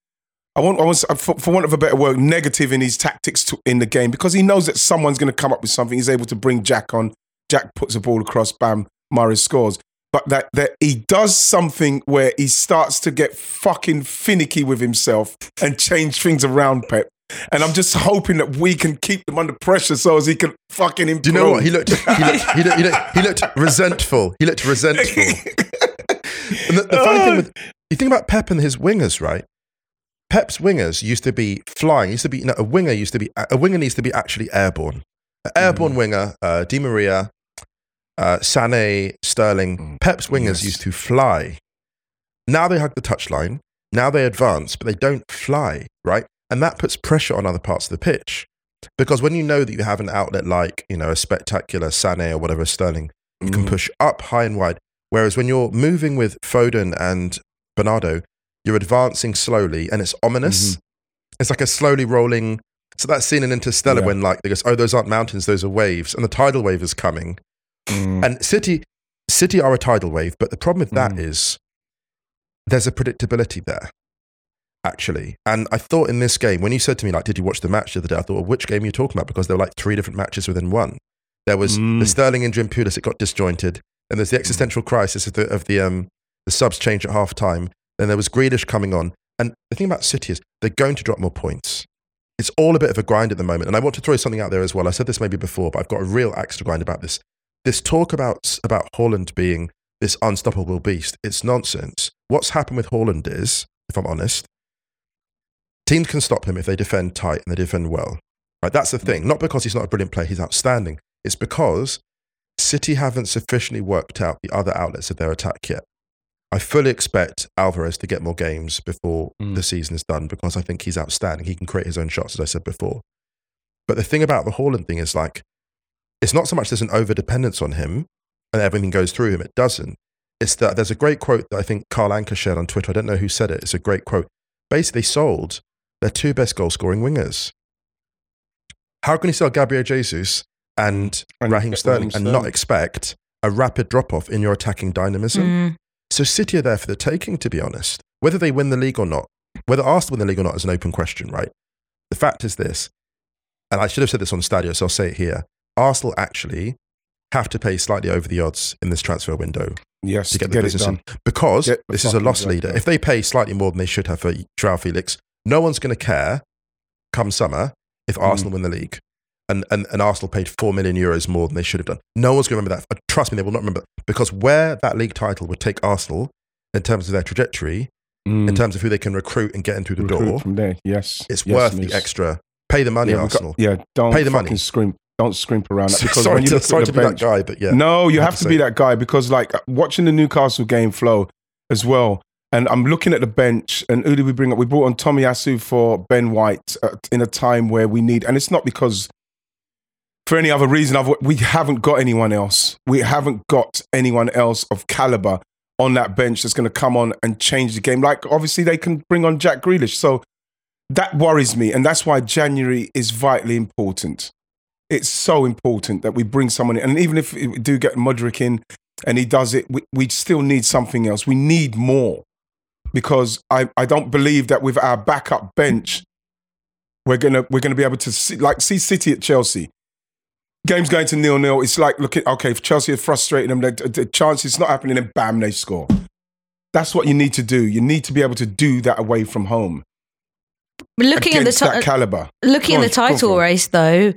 I want, I want, for, for want of a better word, negative in his tactics to, in the game because he knows that someone's going to come up with something. He's able to bring Jack on. Jack puts a ball across, bam, Mahrez scores. But that, that he does something where he starts to get fucking finicky with himself and change things around Pep. And I'm just hoping that we can keep them under pressure so as he can fucking improve. Do you know what he looked? He looked. He looked. He looked, he looked resentful. He looked resentful. and the, the funny thing with you think about Pep and his wingers, right? Pep's wingers used to be flying. Used to be no, a winger. Used to be a winger needs to be actually airborne. An airborne Mm. winger, uh, Di Maria, uh, Sané, Sterling. Mm. Pep's wingers Yes. used to fly. Now they hug the touchline. Now they advance, but they don't fly, right? And that puts pressure on other parts of the pitch. Because when you know that you have an outlet like, you know, a spectacular Sané or whatever Sterling, you can Mhm. push up high and wide. Whereas when you're moving with Foden and Bernardo, you're advancing slowly and it's ominous. It's like a slowly rolling. So that scene in Interstellar Yeah. when like they goes, oh, those aren't mountains, those are waves, and the tidal wave is coming. Mm. And City, City are a tidal wave, but the problem with that is Mm. there's a predictability there, actually. And I thought in this game, when you said to me, like, did you watch the match the other day? I thought, well, which game are you talking about? Because there were like three different matches within one. There was Mm. the Sterling injury and Pulis, it got disjointed. Then there's the existential crisis of the, of the, um, the subs change at half time. Then there was Grealish coming on. And the thing about City is they're going to drop more points. It's all a bit of a grind at the moment. And I want to throw something out there as well. I said this maybe before, but I've got a real axe to grind about this. This talk about, about Haaland being this unstoppable beast, it's nonsense. What's happened with Haaland is, if I'm honest, teams can stop him if they defend tight and they defend well. Right? That's the thing. Not because he's not a brilliant player, he's outstanding. It's because City haven't sufficiently worked out the other outlets of their attack yet. I fully expect Alvarez to get more games before Mm. the season is done because I think he's outstanding. He can create his own shots, as I said before. But the thing about the Haaland thing is like, it's not so much there's an over dependence on him and everything goes through him. It doesn't. It's that there's a great quote that I think Carl Anka shared on Twitter. I don't know who said it. It's a great quote. Basically, sold their two best goal scoring wingers. How can you sell Gabriel Jesus and, And Raheem Raheem Sterling and not expect a rapid drop off in your attacking dynamism? Mm. So City are there for the taking, to be honest. Whether they win the league or not, whether Arsenal win the league or not is an open question, right? The fact is this, and I should have said this on Stadio, so I'll say it here. Arsenal actually have to pay slightly over the odds in this transfer window yes, to get the it business done. in because Get this is a loss leader. done. If they pay slightly more than they should have for Joao Felix, no one's going to care come summer if Mm. Arsenal win the league. And, and, and Arsenal paid 4 million euros more than they should have done. No one's going to remember that. Uh, Trust me, they will not remember. Because where that league title would take Arsenal in terms of their trajectory, Mm. in terms of who they can recruit and get in through the Recruit door, from there. Yes, it's Yes, worth the extra. Pay the money, yeah, we've got- Arsenal. yeah, don't Pay the fucking money. scrimp. Don't scrimp around that because sorry when you to, look sorry at to the be bench, that guy, but yeah. No, you have have to to be that guy because, like, watching the Newcastle game flow as well, and I'm looking at the bench, and who did we bring up? We brought on Tomiyasu for Ben White uh, in a time where we need, and it's not because for any other reason. We haven't got anyone else. We haven't got anyone else of caliber on that bench that's going to come on and change the game. Like, obviously, they can bring on Jack Grealish, so that worries me, and that's why January is vitally important. it's so important that we bring someone in. And even if we do get Mudryk in and he does it, we, we still need something else. We need more because I, I don't believe that with our backup bench, we're gonna we're gonna be able to see, like see City at Chelsea. Game's going to nil nil. It's like look at okay, if Chelsea are frustrating them, the, the chance it's not happening, then bam, they score. That's what you need to do. You need to be able to do that away from home. Looking at the that caliber. looking at the title go for it. race though,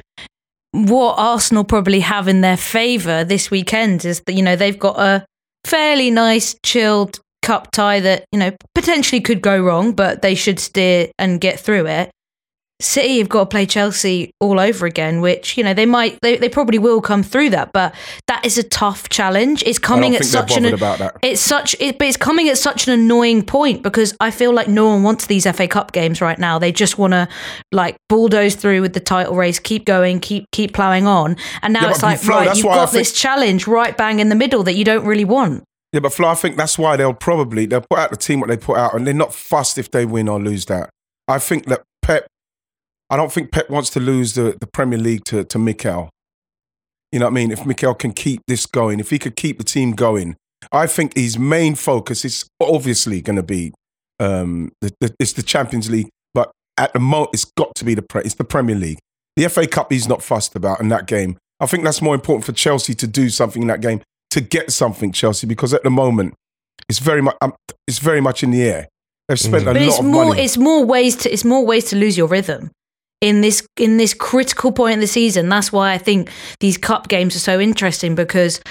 what Arsenal probably have in their favour this weekend is that you know they've got a fairly nice chilled cup tie that you know potentially could go wrong, but they should steer and get through it. City have got to play Chelsea all over again, which you know they might, they, they probably will come through that, but that is a tough challenge. It's coming at such an it's such it, but it's coming at such an annoying point because I feel like no one wants these FA Cup games right now. They just want to like bulldoze through with the title race, keep going, keep keep plowing on, and now Yeah, it's like Flo, right, you've got think- this challenge right bang in the middle that you don't really want. Yeah, but Flo, I think that's why they'll probably they'll put out the team what they put out, and they're not fussed if they win or lose that. I think that I don't think Pep wants to lose the, the Premier League to to Mikel. You know what I mean? If Mikel can keep this going, if he could keep the team going, I think his main focus is obviously going to be um, the, the, it's the Champions League, but at the moment it's got to be the pre- it's the Premier League. The FA Cup he's not fussed about in that game. I think that's more important for Chelsea to do something in that game to get something Chelsea because at the moment it's very much um, it's very much in the air. They've spent a But lot it's of more money. it's more ways to it's more ways to lose your rhythm in this in this critical point in the season. That's why I think these cup games are so interesting because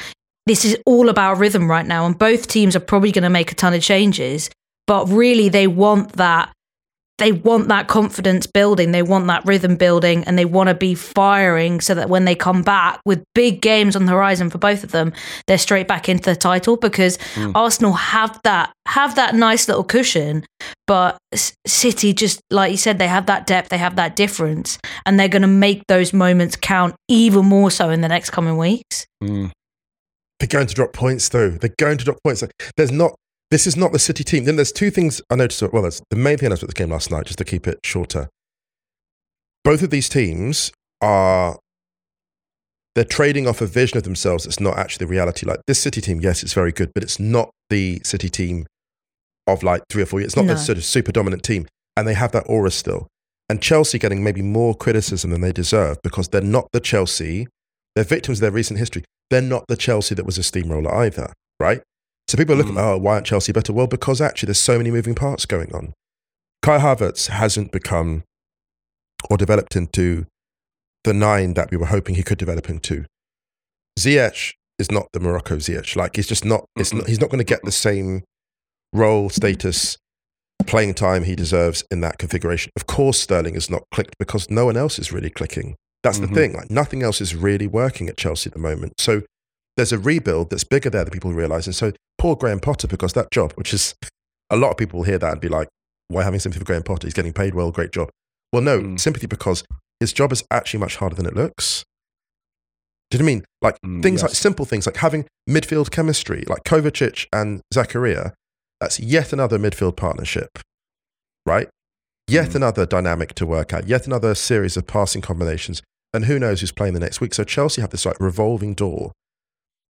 this is all about rhythm right now, and both teams are probably going to make a ton of changes. But really, they want that. They want that confidence building. They want that rhythm building, and they want to be firing so that when they come back with big games on the horizon for both of them, they're straight back into the title. Because hmm. Arsenal have that have that nice little cushion, but City just like you said, they have that depth, they have that difference, and they're going to make those moments count even more so in the next coming weeks. Hmm. They're going to drop points, though. They're going to drop points. There's not. This is not the City team. Then there's two things I noticed. Well, there's the main thing I noticed about the game last night, just to keep it shorter. Both of these teams are. They're trading off a vision of themselves that's not actually the reality. Like this City team, yes, it's very good, but it's not the City team of like three or four years. It's not No. the sort of super dominant team, and they have that aura still. And Chelsea getting maybe more criticism than they deserve because they're not the Chelsea. They're victims of their recent history. They're not the Chelsea that was a steamroller either, right? So people are looking, oh, why aren't Chelsea better? Well, because actually there's so many moving parts going on. Kai Havertz hasn't become or developed into the nine that we were hoping he could develop into. Ziyech is not the Morocco Ziyech. Like he's just not. It's not he's not going to get the same role status, playing time he deserves in that configuration. Of course, Sterling is not clicked because no one else is really clicking. That's the Mhm. thing. Like nothing else is really working at Chelsea at the moment. So there's a rebuild that's bigger there than people realize. And so poor Graham Potter because that job, which is a lot of people will hear that and be like, why having sympathy for Graham Potter? He's getting paid well, great job. Well, no, Mm. sympathy because his job is actually much harder than it looks. Do you know I mean? Like Mm, things like simple things like having midfield chemistry, like Kovacic and Zakaria. That's yet another midfield partnership, right? Yet Mm. another dynamic to work out. Yet another series of passing combinations. And who knows who's playing the next week? So Chelsea have this like revolving door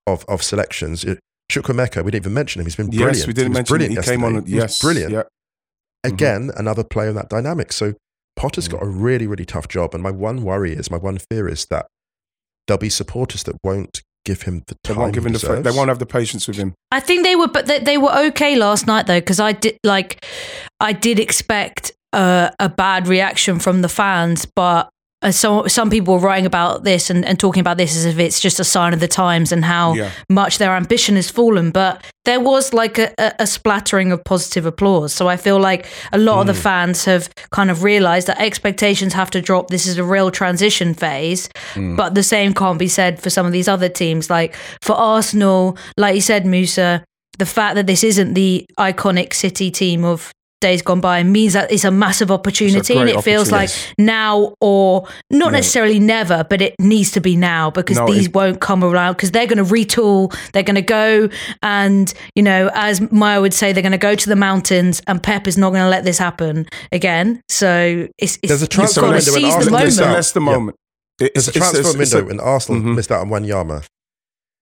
of of selections. It, Chukwuemeka, we didn't even mention him. He's been brilliant. yes, we didn't was mention it. brilliant He came on. yesterday. He was Yes, brilliant Yeah. Mm-hmm. again, another player in that dynamic. So Potter's Mm. got a really, really tough job. And my one worry is, my one fear is that there'll be supporters that won't give him the time. They time. won't give he him the. They won't have the patience with him. I think they were, but they, they were okay last night though, because I did like, I did expect uh, a bad reaction from the fans, but. Uh, so some people were writing about this and, and talking about this as if it's just a sign of the times and how Yeah. much their ambition has fallen. But there was like a, a, a splattering of positive applause. So I feel like a lot of the fans have kind of realized that expectations have to drop. This is a real transition phase. But the same can't be said for some of these other teams. Like for Arsenal, like you said, Musa, the fact that this isn't the iconic City team of days gone by means that it's a massive opportunity and great it feels like now or not Yeah. necessarily never but it needs to be now because No, these it- won't come around because they're going to retool they're going to go and you know as Maya would say they're going to go to the mountains and Pep is not going to let this happen again so it's, it's There's a transfer window when seize the Arsenal moment out. that's the Yep. moment. It- There's a it's- it's- transfer it's- it's window a- when Arsenal Mhm. missed out on Wanyama.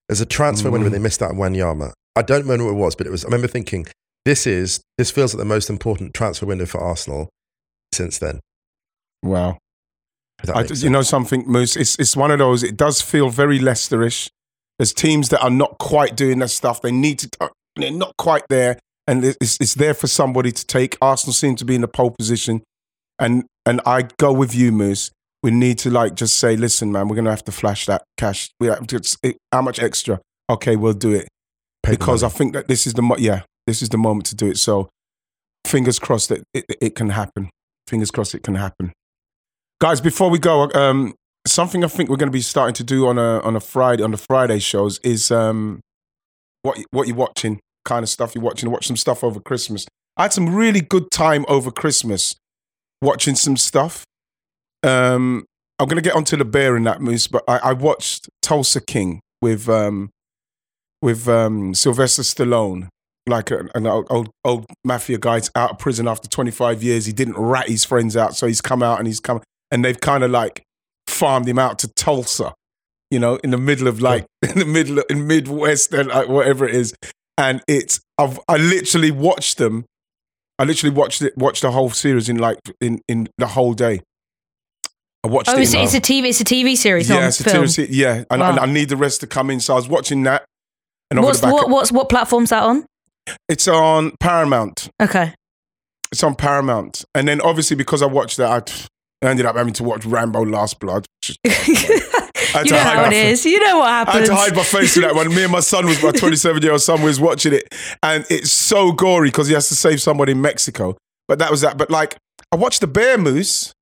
There's a transfer window when Mm. they missed out on Wanyama. I don't remember what it was, but it was. I remember thinking, this is this feels like the most important transfer window for Arsenal since then. Wow. I, you sense. know something, Moose. It's it's one of those. It does feel very Leicesterish. There's teams that are not quite doing their stuff. They need to. They're not quite there, and it's it's there for somebody to take. Arsenal seem to be in the pole position, and and I go with you, Moose. We need to like just say, listen, man, we're gonna have to flash that cash. We have to, how much extra? Okay, we'll do it Pay because I think that this is the mo- yeah, this is the moment to do it. So, fingers crossed that it, it can happen. Fingers crossed it can happen. Guys, before we go, um, something I think we're going to be starting to do on a on a Friday on the Friday shows is um, what what you're watching, kind of stuff you're watching. Watch some stuff over Christmas. I had some really good time over Christmas watching some stuff. Um, I'm going to get onto the bear in that moose, but I, I watched Tulsa King with um, with um, Sylvester Stallone, like a, an old, old old mafia guy's out of prison after 25 years. He didn't rat his friends out, so he's come out and he's come and they've kind of like farmed him out to Tulsa, you know, in the middle of like in the middle of, in Midwest and like whatever it is. And it's I've I literally watched them. I literally watched it watched the whole series in like in in the whole day. I watched Oh, it. it's, it's a TV. It's a TV series, yeah, it's a film. TV yeah, and, Wow. and I need the rest to come in. So I was watching that. And What's what? What's what platform's that on? It's on Paramount. Okay. It's on Paramount. And then obviously because I watched that, I ended up having to watch Rambo Last Blood. you know how it is. You know what happens. I had to hide my face with that one. Me and my son was my 27 year old son was watching it, and it's so gory because he has to save somebody in Mexico. But that was that. But like, I watched the Bear Moose.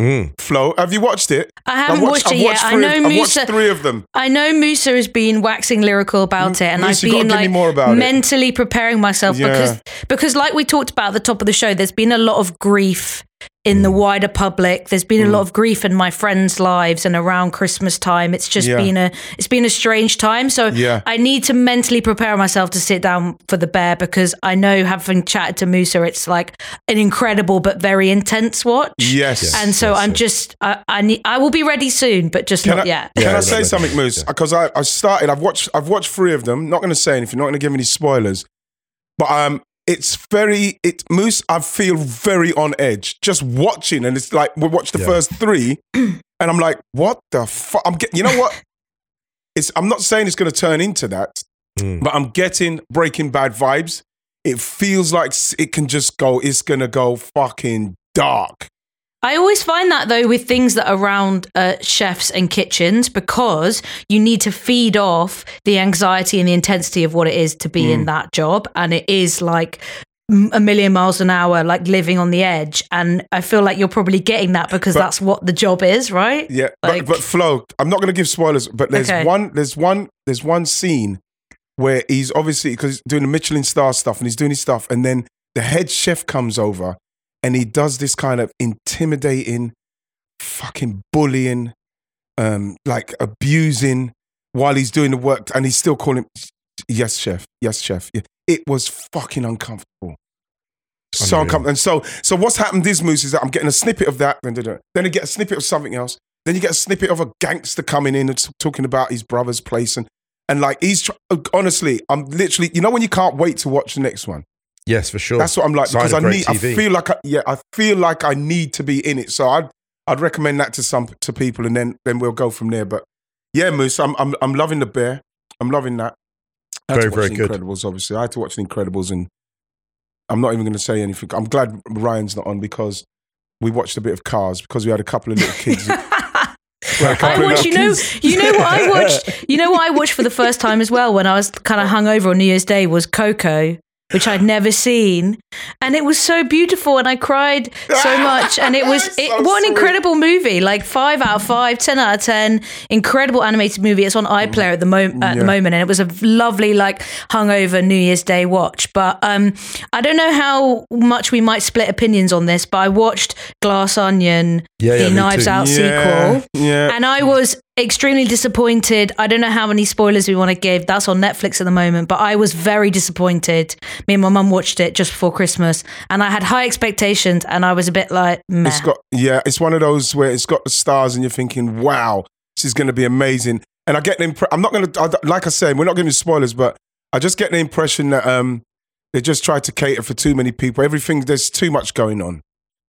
Mm. Flo, have you watched it? I haven't I've watched, I've it yet. watched I three know of, I've watched Musa. three of them. I know Musa has been waxing lyrical about it, and Musa, I've been give me like more it. mentally preparing myself Yeah. because because like we talked about at the top of the show, there's been a lot of grief in the Mm. wider public. There's been a lot of grief in my friends' lives, and around Christmas time, it's just Yeah. been a it's been a strange time. So Yeah. I need to mentally prepare myself to sit down for the bear because I know having chatted to Musa, it's like an incredible but very intense watch. Yes. Yes. And so I'm just I, I need I will be ready soon, but just Can not I, yet. can Yeah, I say not something, ready. Moose? Yeah. Because I, I started. I've watched. I've watched three of them. Not going to say anything. Not going to give any spoilers. But um, it's very. It Moose. I feel very on edge just watching, and it's like we watched the Yeah. first three, and I'm like, what the fuck? I'm getting. You know what? It's. I'm not saying it's going to turn into that, Mm. but I'm getting Breaking Bad vibes. It feels like it can just go. It's going to go fucking dark. I always find that though with things that are around uh, chefs and kitchens because you need to feed off the anxiety and the intensity of what it is to be Mm. in that job, and it is like a million miles an hour, like living on the edge. And I feel like you're probably getting that because But- that's what the job is, right? Yeah, Like- but, but Flo, I'm not going to give spoilers, but there's Okay. one, there's one, there's one scene where he's obviously because he's doing the Michelin star stuff and he's doing his stuff, and then the head chef comes over and he does this kind of intimidating, fucking bullying, um, like abusing while he's doing the work, and he's still calling, yes, chef, yes, chef. It was fucking uncomfortable. So uncomfortable. And so, so what's happened this moose is that I'm getting a snippet of that, then, then you get a snippet of something else. Then you get a snippet of a gangster coming in and t- talking about his brother's place, and and like he's tr- honestly, I'm literally, you know, when you can't wait to watch the next one. Yes, for sure. That's what I'm like Sign because I great need. I feel like I, yeah, I feel like I need to be in it. So I'd I'd recommend that to some to people, and then then we'll go from there. But yeah, Moose, I'm I'm I'm loving the bear. I'm loving that. I had Very, to watch very the good. Incredibles, obviously. I had to watch the Incredibles, and I'm not even going to say anything. I'm glad Ryan's not on because we watched a bit of Cars because we had a couple of little kids. we had a couple I of watched, you know, you know what I watched. You know what I watched for the first time as well when I was kind of hungover on New Year's Day was Coco, which I'd never seen, and it was so beautiful, and I cried so much, and it was it, So what an sweet. incredible movie! Like five out of five, ten out of ten, incredible animated movie. It's on iPlayer at the moment at Yeah. the moment, and it was a lovely like hungover New Year's Day watch. But um, I don't know how much we might split opinions on this, but I watched Glass Onion, Yeah, yeah, the me Knives. Out yeah, sequel. Yeah. And I was extremely disappointed. I don't know how many spoilers we want to give. That's on Netflix at the moment, but I was very disappointed. Me and my mum watched it just before Christmas, and I had high expectations, and I was a bit like, meh. It's got yeah, it's one of those where it's got the stars, and you're thinking, wow, this is going to be amazing. And I get the impression. I'm not going to like I said, we're not giving spoilers, but I just get the impression that um they just try to cater for too many people. Everything there's too much going on.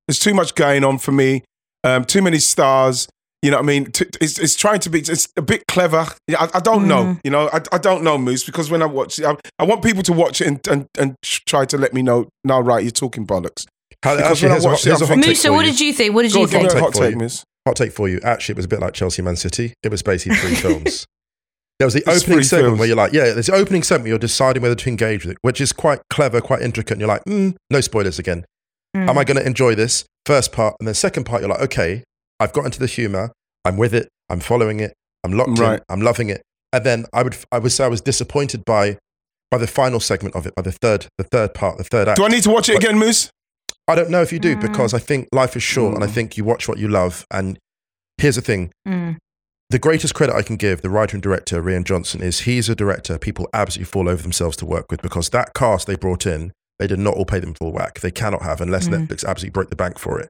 There's too much going on for me. Um, too many stars. You know what I mean? T- It's, it's trying to be, it's a bit clever. Yeah, I, I don't know. You know, I, I don't know, Moose, because when I watch it, I, I want people to watch it and, and, and try to let me know, no, right, you're talking bollocks. How- Because actually, when I here's a it, here's a I'm hot thinking- take Musa, for what did you think? What did you on, give me think? Hot hot take for you. Hot take for you. Actually, it was a bit like Chelsea Man City. It was basically three films. There was the It's opening three segment films. where you're like, yeah, there's the opening segment where you're deciding whether to engage with it, which is quite clever, quite intricate. And you're like, mm, no spoilers again. Mm. Am I going to enjoy this? First part. And then second part, you're like, okay, I've got into the humor. I'm with it. I'm following it. I'm locked Right. in. I'm loving it. And then I would, I would say I was disappointed by, by the final segment of it, by the third, the third part, the third act. Do I need to watch it But- again, Moose? I don't know if you do Mm. because I think life is short and I Mm. think you watch what you love. And here's the thing Mm. the greatest credit I can give the writer and director, Rian Johnson, is he's a director people absolutely fall over themselves to work with because that cast they brought in, they did not all pay them full whack. They cannot have unless Mm. Netflix absolutely broke the bank for it.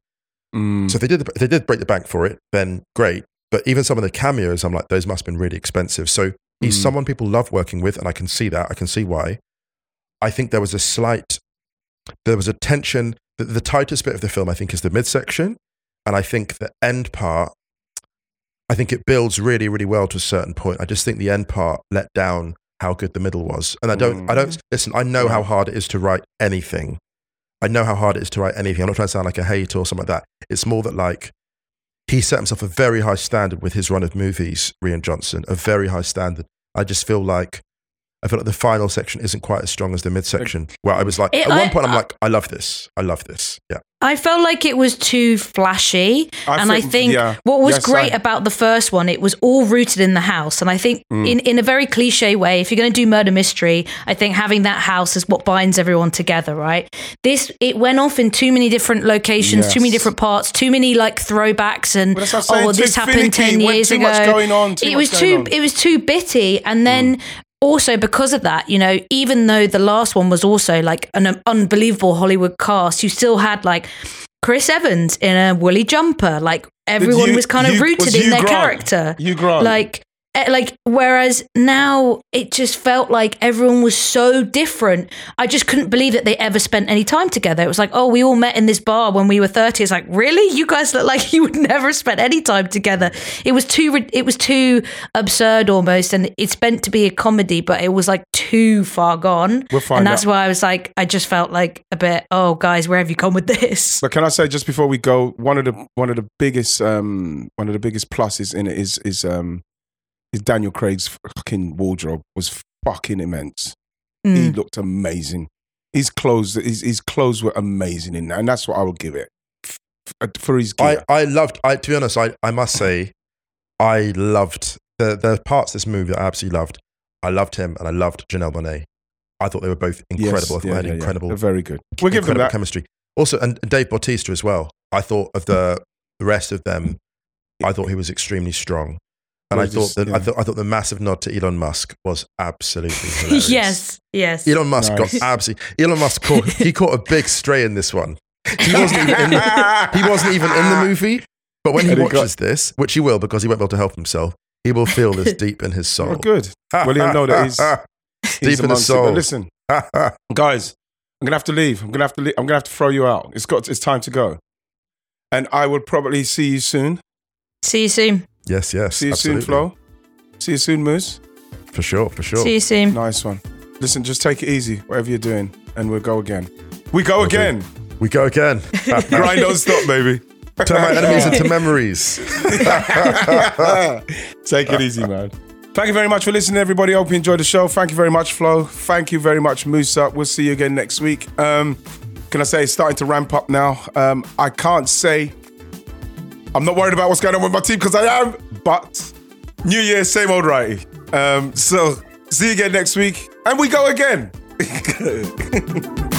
Mm. So if they did, if they did break the bank for it, then great. But even some of the cameos, I'm like, those must have been really expensive. So he's Mm. someone people love working with, and I can see that. I can see why. I think there was a slight, there was a tension. The, the tightest bit of the film, I think, is the midsection. And I think the end part, I think it builds really, really well to a certain point. I just think the end part let down how good the middle was. And I don't, I don't, listen, I know how hard it is to write anything. I know how hard it is to write anything. I'm not trying to sound like a hater or something like that. It's more that like he set himself a very high standard with his run of movies, Rian Johnson, a very high standard. I just feel like I feel like the final section isn't quite as strong as the midsection. Where I was like, It- at one point, I'm I- like, I love this. I love this. Yeah. I felt like it was too flashy. I and I think- think yeah. what was Yes, great I- about the first one, it was all rooted in the house. And I think Mm. in, in a very cliche way, if you're going to do murder mystery, I think having that house is what binds everyone together, right? This, it went off in too many different locations, too many different parts, too many like throwbacks and, Well, that's what I'm saying, oh, well, too this happened finicky, 10 years too ago. much going on, too it much was going too, on. it was too bitty. And then, also because of that, you know, even though the last one was also like an unbelievable Hollywood cast, you still had like Chris Evans in a woolly jumper. Like everyone Hugh- was kind of Hugh- rooted in their Grant. character. Hugh Grant. Like, like whereas now it just felt like everyone was so different. I just couldn't believe that they ever spent any time together. It was like, oh, we all met in this bar when we were thirty. It's like, really? You guys look like you would never spend any time together. It was too. It was too absurd almost, and it's meant to be a comedy, but it was like too far gone. We'll and that's out. why I was like, I just felt like a bit. Oh, guys, where have you gone with this? But can I say just before we go, one of the one of the biggest um one of the biggest pluses in it is is um is Daniel Craig's fucking wardrobe was fucking immense. He Mm. looked amazing. His clothes his, his clothes were amazing in that, and that's what I would give it f- f- for his I, gear. I loved, I, to be honest, I, I must say, I loved the, the parts of this movie that I absolutely loved. I loved him and I loved Janelle Monae. I thought they were both Yes, incredible. I thought yeah, they had yeah, yeah. incredible, They're very good. We'll give them incredible that. chemistry. Also, and and Dave Bautista as well. I thought of the, the rest of them, I thought he was extremely strong. And I thought just- that I thought I thought the massive nod to Elon Musk was absolutely yes, yes. Elon Musk Nice. got absolutely. Elon Musk caught he caught a big stray in this one. He wasn't even in the, he wasn't even in the movie. But when he And he got- watches this, which he will because he won't be able to help himself, he will feel this deep in his soul. Oh, good. Well, he'll know that he's, deep he's in the amongst it. But soul. listen, guys, I'm gonna have to leave. I'm gonna have to. Leave. I'm gonna have to throw you out. It's got. It's time to go. And I will probably see you soon. See you soon. Yes, yes. See you absolutely. soon, Flo. See you soon, Moose. For sure, for sure. See you soon. Nice one. Listen, just take it easy, whatever you're doing, and we'll go again. We go again. We go again. Grind don't stop, baby. Turn my enemies into memories. Take it easy, man. Thank you very much for listening, everybody. Hope you enjoyed the show. Thank you very much, Flo. Thank you very much, Musa. We'll see you again next week. Um, can I say it's starting to ramp up now? Um, I can't say I'm not worried about what's going on with my team because I am, but New Year, same old Wrighty. Um, so see you again next week, and we go again.